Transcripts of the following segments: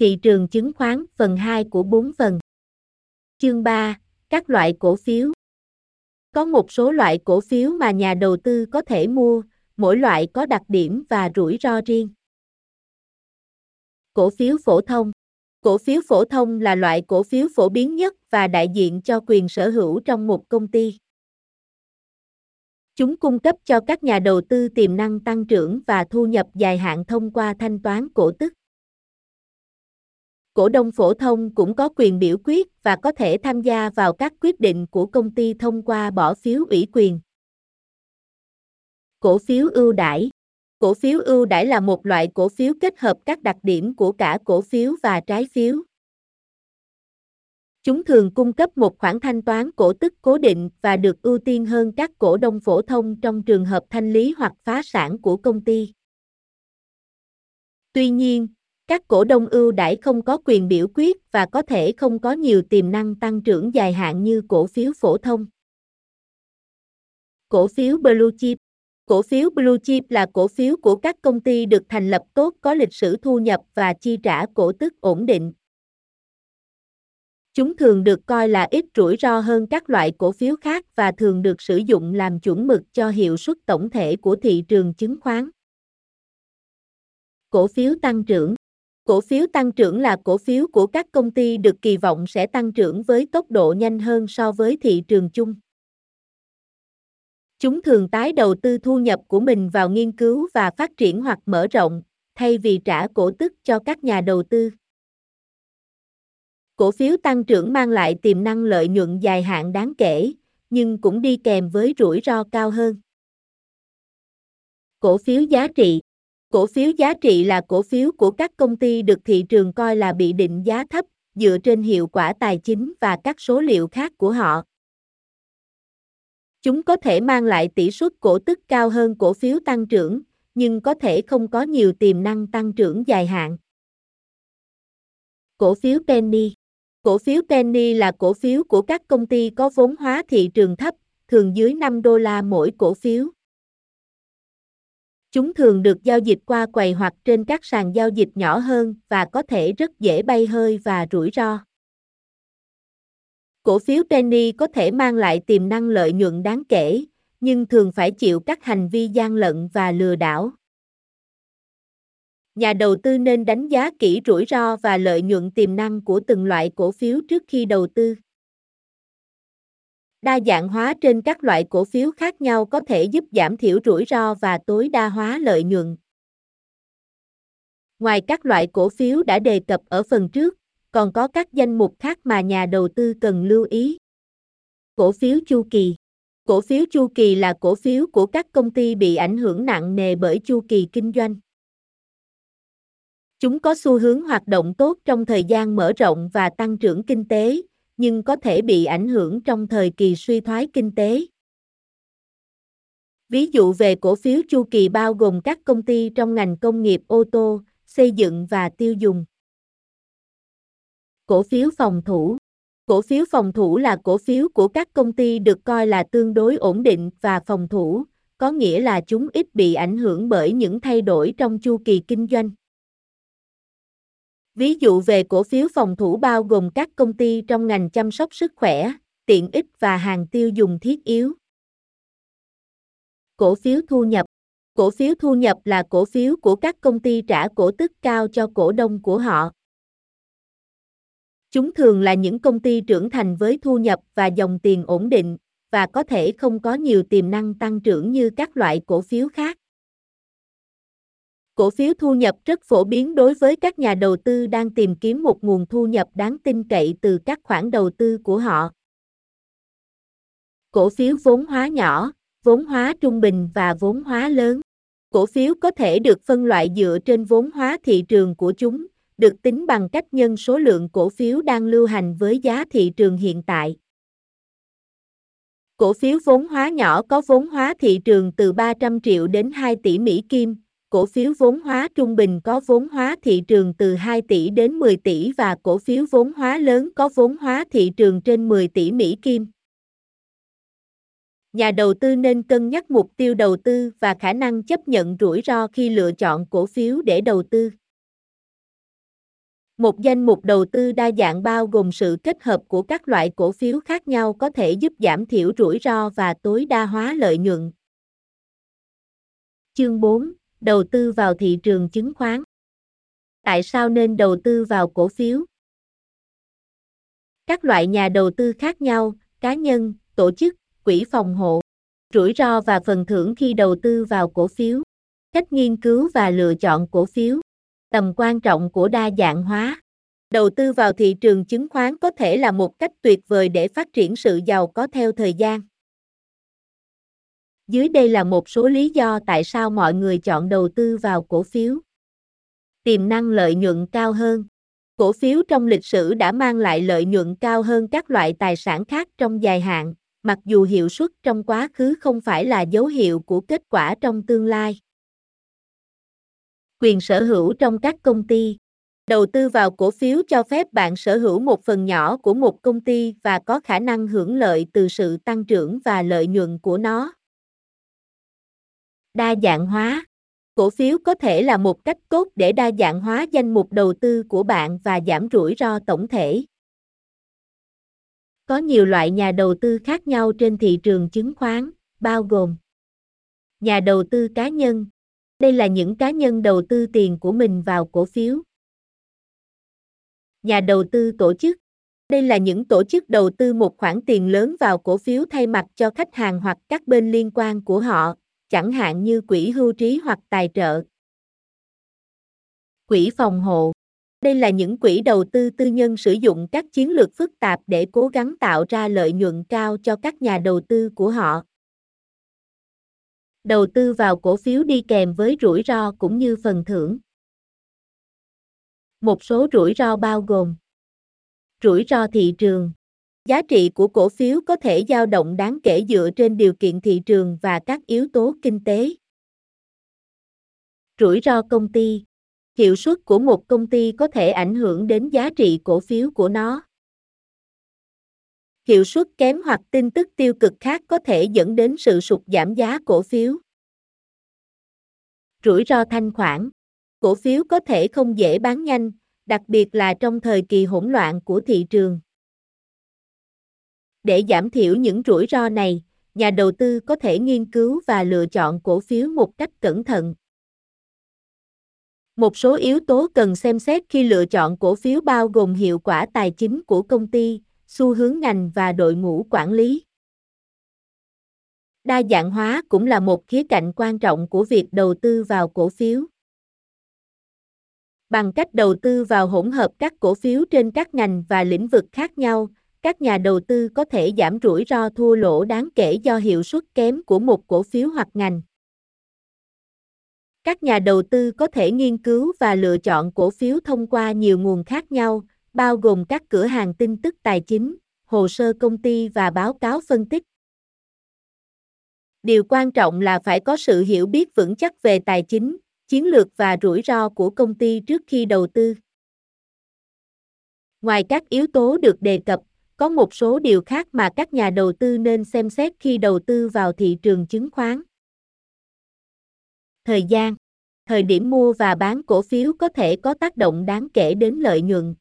Thị trường chứng khoán phần 2 của 4 phần. Chương 3, các loại cổ phiếu. Có một số loại cổ phiếu mà nhà đầu tư có thể mua, mỗi loại có đặc điểm và rủi ro riêng. Cổ phiếu phổ thông. Cổ phiếu phổ thông là loại cổ phiếu phổ biến nhất và đại diện cho quyền sở hữu trong một công ty. Chúng cung cấp cho các nhà đầu tư tiềm năng tăng trưởng và thu nhập dài hạn thông qua thanh toán cổ tức. Cổ đông phổ thông cũng có quyền biểu quyết và có thể tham gia vào các quyết định của công ty thông qua bỏ phiếu ủy quyền. Cổ phiếu ưu đãi Cổ phiếu ưu đãi là một loại cổ phiếu kết hợp các đặc điểm của cả cổ phiếu và trái phiếu. Chúng thường cung cấp một khoản thanh toán cổ tức cố định và được ưu tiên hơn các cổ đông phổ thông trong trường hợp thanh lý hoặc phá sản của công ty. Tuy nhiên, các cổ đông ưu đãi không có quyền biểu quyết và có thể không có nhiều tiềm năng tăng trưởng dài hạn như cổ phiếu phổ thông. Cổ phiếu Blue Chip Cổ phiếu Blue Chip là cổ phiếu của các công ty được thành lập tốt, có lịch sử thu nhập và chi trả cổ tức ổn định. Chúng thường được coi là ít rủi ro hơn các loại cổ phiếu khác và thường được sử dụng làm chuẩn mực cho hiệu suất tổng thể của thị trường chứng khoán. Cổ phiếu tăng trưởng Cổ phiếu tăng trưởng là cổ phiếu của các công ty được kỳ vọng sẽ tăng trưởng với tốc độ nhanh hơn so với thị trường chung. Chúng thường tái đầu tư thu nhập của mình vào nghiên cứu và phát triển hoặc mở rộng, thay vì trả cổ tức cho các nhà đầu tư. Cổ phiếu tăng trưởng mang lại tiềm năng lợi nhuận dài hạn đáng kể, nhưng cũng đi kèm với rủi ro cao hơn. Cổ phiếu giá trị Cổ phiếu giá trị là cổ phiếu của các công ty được thị trường coi là bị định giá thấp, dựa trên hiệu quả tài chính và các số liệu khác của họ. Chúng có thể mang lại tỷ suất cổ tức cao hơn cổ phiếu tăng trưởng, nhưng có thể không có nhiều tiềm năng tăng trưởng dài hạn. Cổ phiếu penny Cổ phiếu penny là cổ phiếu của các công ty có vốn hóa thị trường thấp, thường dưới 5 đô la mỗi cổ phiếu. Chúng thường được giao dịch qua quầy hoặc trên các sàn giao dịch nhỏ hơn và có thể rất dễ bay hơi và rủi ro. Cổ phiếu penny có thể mang lại tiềm năng lợi nhuận đáng kể, nhưng thường phải chịu các hành vi gian lận và lừa đảo. Nhà đầu tư nên đánh giá kỹ rủi ro và lợi nhuận tiềm năng của từng loại cổ phiếu trước khi đầu tư. Đa dạng hóa trên các loại cổ phiếu khác nhau có thể giúp giảm thiểu rủi ro và tối đa hóa lợi nhuận. Ngoài các loại cổ phiếu đã đề cập ở phần trước, còn có các danh mục khác mà nhà đầu tư cần lưu ý. Cổ phiếu chu kỳ Cổ phiếu chu kỳ là cổ phiếu của các công ty bị ảnh hưởng nặng nề bởi chu kỳ kinh doanh. Chúng có xu hướng hoạt động tốt trong thời gian mở rộng và tăng trưởng kinh tế, nhưng có thể bị ảnh hưởng trong thời kỳ suy thoái kinh tế. Ví dụ về cổ phiếu chu kỳ bao gồm các công ty trong ngành công nghiệp ô tô, xây dựng và tiêu dùng. Cổ phiếu phòng thủ Cổ phiếu phòng thủ là cổ phiếu của các công ty được coi là tương đối ổn định và phòng thủ, có nghĩa là chúng ít bị ảnh hưởng bởi những thay đổi trong chu kỳ kinh doanh. Ví dụ về cổ phiếu phòng thủ bao gồm các công ty trong ngành chăm sóc sức khỏe, tiện ích và hàng tiêu dùng thiết yếu. Cổ phiếu thu nhập Cổ phiếu thu nhập là cổ phiếu của các công ty trả cổ tức cao cho cổ đông của họ. Chúng thường là những công ty trưởng thành với thu nhập và dòng tiền ổn định, và có thể không có nhiều tiềm năng tăng trưởng như các loại cổ phiếu khác. Cổ phiếu thu nhập rất phổ biến đối với các nhà đầu tư đang tìm kiếm một nguồn thu nhập đáng tin cậy từ các khoản đầu tư của họ. Cổ phiếu vốn hóa nhỏ, vốn hóa trung bình và vốn hóa lớn. Cổ phiếu có thể được phân loại dựa trên vốn hóa thị trường của chúng, được tính bằng cách nhân số lượng cổ phiếu đang lưu hành với giá thị trường hiện tại. Cổ phiếu vốn hóa nhỏ có vốn hóa thị trường từ 300 triệu đến 2 tỷ Mỹ Kim, cổ phiếu vốn hóa trung bình có vốn hóa thị trường từ 2 tỷ đến 10 tỷ và cổ phiếu vốn hóa lớn có vốn hóa thị trường trên 10 tỷ Mỹ Kim. Nhà đầu tư nên cân nhắc mục tiêu đầu tư và khả năng chấp nhận rủi ro khi lựa chọn cổ phiếu để đầu tư. Một danh mục đầu tư đa dạng bao gồm sự kết hợp của các loại cổ phiếu khác nhau có thể giúp giảm thiểu rủi ro và tối đa hóa lợi nhuận. Chương 4: Đầu tư vào thị trường chứng khoán. Tại sao nên đầu tư vào cổ phiếu? Các loại nhà đầu tư khác nhau, cá nhân, tổ chức, quỹ phòng hộ, rủi ro và phần thưởng khi đầu tư vào cổ phiếu, cách nghiên cứu và lựa chọn cổ phiếu, tầm quan trọng của đa dạng hóa. Đầu tư vào thị trường chứng khoán có thể là một cách tuyệt vời để phát triển sự giàu có theo thời gian. Dưới đây là một số lý do tại sao mọi người chọn đầu tư vào cổ phiếu. Tiềm năng lợi nhuận cao hơn. Cổ phiếu trong lịch sử đã mang lại lợi nhuận cao hơn các loại tài sản khác trong dài hạn, mặc dù hiệu suất trong quá khứ không phải là dấu hiệu của kết quả trong tương lai. Quyền sở hữu trong các công ty. Đầu tư vào cổ phiếu cho phép bạn sở hữu một phần nhỏ của một công ty và có khả năng hưởng lợi từ sự tăng trưởng và lợi nhuận của nó. Đa dạng hóa. Cổ phiếu có thể là một cách tốt để đa dạng hóa danh mục đầu tư của bạn và giảm rủi ro tổng thể. Có nhiều loại nhà đầu tư khác nhau trên thị trường chứng khoán, bao gồm nhà đầu tư cá nhân. Đây là những cá nhân đầu tư tiền của mình vào cổ phiếu. Nhà đầu tư tổ chức. Đây là những tổ chức đầu tư một khoản tiền lớn vào cổ phiếu thay mặt cho khách hàng hoặc các bên liên quan của họ, chẳng hạn như quỹ hưu trí hoặc tài trợ. Quỹ phòng hộ đây là những quỹ đầu tư tư nhân sử dụng các chiến lược phức tạp để cố gắng tạo ra lợi nhuận cao cho các nhà đầu tư của họ. Đầu tư vào cổ phiếu đi kèm với rủi ro cũng như phần thưởng. Một số rủi ro bao gồm Rủi ro thị trường Giá trị của cổ phiếu có thể dao động đáng kể dựa trên điều kiện thị trường và các yếu tố kinh tế. Rủi ro công ty Hiệu suất của một công ty có thể ảnh hưởng đến giá trị cổ phiếu của nó. Hiệu suất kém hoặc tin tức tiêu cực khác có thể dẫn đến sự sụt giảm giá cổ phiếu. Rủi ro thanh khoản Cổ phiếu có thể không dễ bán nhanh, đặc biệt là trong thời kỳ hỗn loạn của thị trường. Để giảm thiểu những rủi ro này, nhà đầu tư có thể nghiên cứu và lựa chọn cổ phiếu một cách cẩn thận. Một số yếu tố cần xem xét khi lựa chọn cổ phiếu bao gồm hiệu quả tài chính của công ty, xu hướng ngành và đội ngũ quản lý. Đa dạng hóa cũng là một khía cạnh quan trọng của việc đầu tư vào cổ phiếu. Bằng cách đầu tư vào hỗn hợp các cổ phiếu trên các ngành và lĩnh vực khác nhau, các nhà đầu tư có thể giảm rủi ro thua lỗ đáng kể do hiệu suất kém của một cổ phiếu hoặc ngành. Các nhà đầu tư có thể nghiên cứu và lựa chọn cổ phiếu thông qua nhiều nguồn khác nhau, bao gồm các cửa hàng tin tức tài chính, hồ sơ công ty và báo cáo phân tích. Điều quan trọng là phải có sự hiểu biết vững chắc về tài chính, chiến lược và rủi ro của công ty trước khi đầu tư. Ngoài các yếu tố được đề cập, có một số điều khác mà các nhà đầu tư nên xem xét khi đầu tư vào thị trường chứng khoán. Thời gian Thời điểm mua và bán cổ phiếu có thể có tác động đáng kể đến lợi nhuận.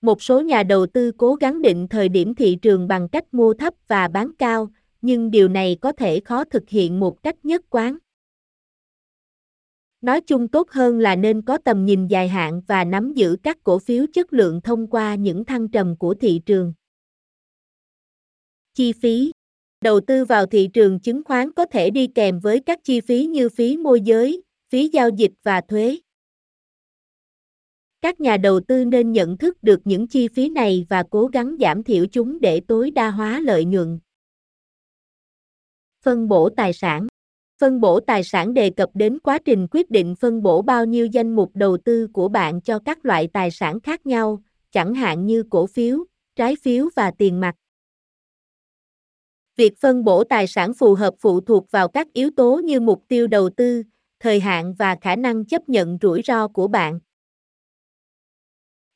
Một số nhà đầu tư cố gắng định thời điểm thị trường bằng cách mua thấp và bán cao, nhưng điều này có thể khó thực hiện một cách nhất quán. Nói chung tốt hơn là nên có tầm nhìn dài hạn và nắm giữ các cổ phiếu chất lượng thông qua những thăng trầm của thị trường. Chi phí Đầu tư vào thị trường chứng khoán có thể đi kèm với các chi phí như phí môi giới, phí giao dịch và thuế. Các nhà đầu tư nên nhận thức được những chi phí này và cố gắng giảm thiểu chúng để tối đa hóa lợi nhuận. Phân bổ tài sản Phân bổ tài sản đề cập đến quá trình quyết định phân bổ bao nhiêu danh mục đầu tư của bạn cho các loại tài sản khác nhau, chẳng hạn như cổ phiếu, trái phiếu và tiền mặt. Việc phân bổ tài sản phù hợp phụ thuộc vào các yếu tố như mục tiêu đầu tư, thời hạn và khả năng chấp nhận rủi ro của bạn.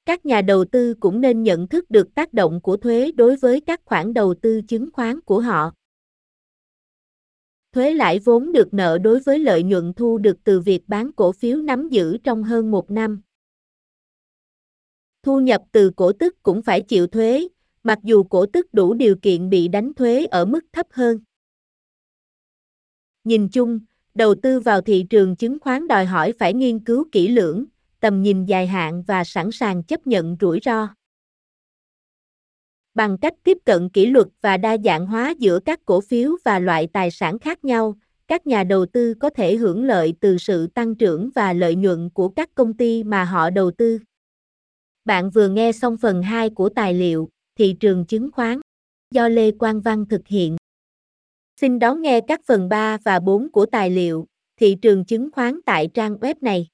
Các nhà đầu tư cũng nên nhận thức được tác động của thuế đối với các khoản đầu tư chứng khoán của họ. Thuế lãi vốn được nợ đối với lợi nhuận thu được từ việc bán cổ phiếu nắm giữ trong hơn một năm. Thu nhập từ cổ tức cũng phải chịu thuế, mặc dù cổ tức đủ điều kiện bị đánh thuế ở mức thấp hơn. Nhìn chung, đầu tư vào thị trường chứng khoán đòi hỏi phải nghiên cứu kỹ lưỡng, tầm nhìn dài hạn và sẵn sàng chấp nhận rủi ro. Bằng cách tiếp cận kỷ luật và đa dạng hóa giữa các cổ phiếu và loại tài sản khác nhau, các nhà đầu tư có thể hưởng lợi từ sự tăng trưởng và lợi nhuận của các công ty mà họ đầu tư. Bạn vừa nghe xong phần 2 của tài liệu Thị trường chứng khoán do Lê Quang Văn thực hiện. Xin đón nghe các phần 3 và 4 của tài liệu Thị trường chứng khoán tại trang web này.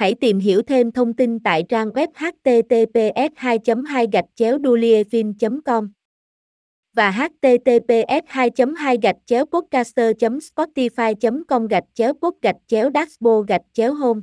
Hãy tìm hiểu thêm thông tin tại trang web https 2 2 gạch chéo com và https 2 2 gạch chéo podcaster spotify com gạch chéo pod gạch chéo dashboard gạch chéo home.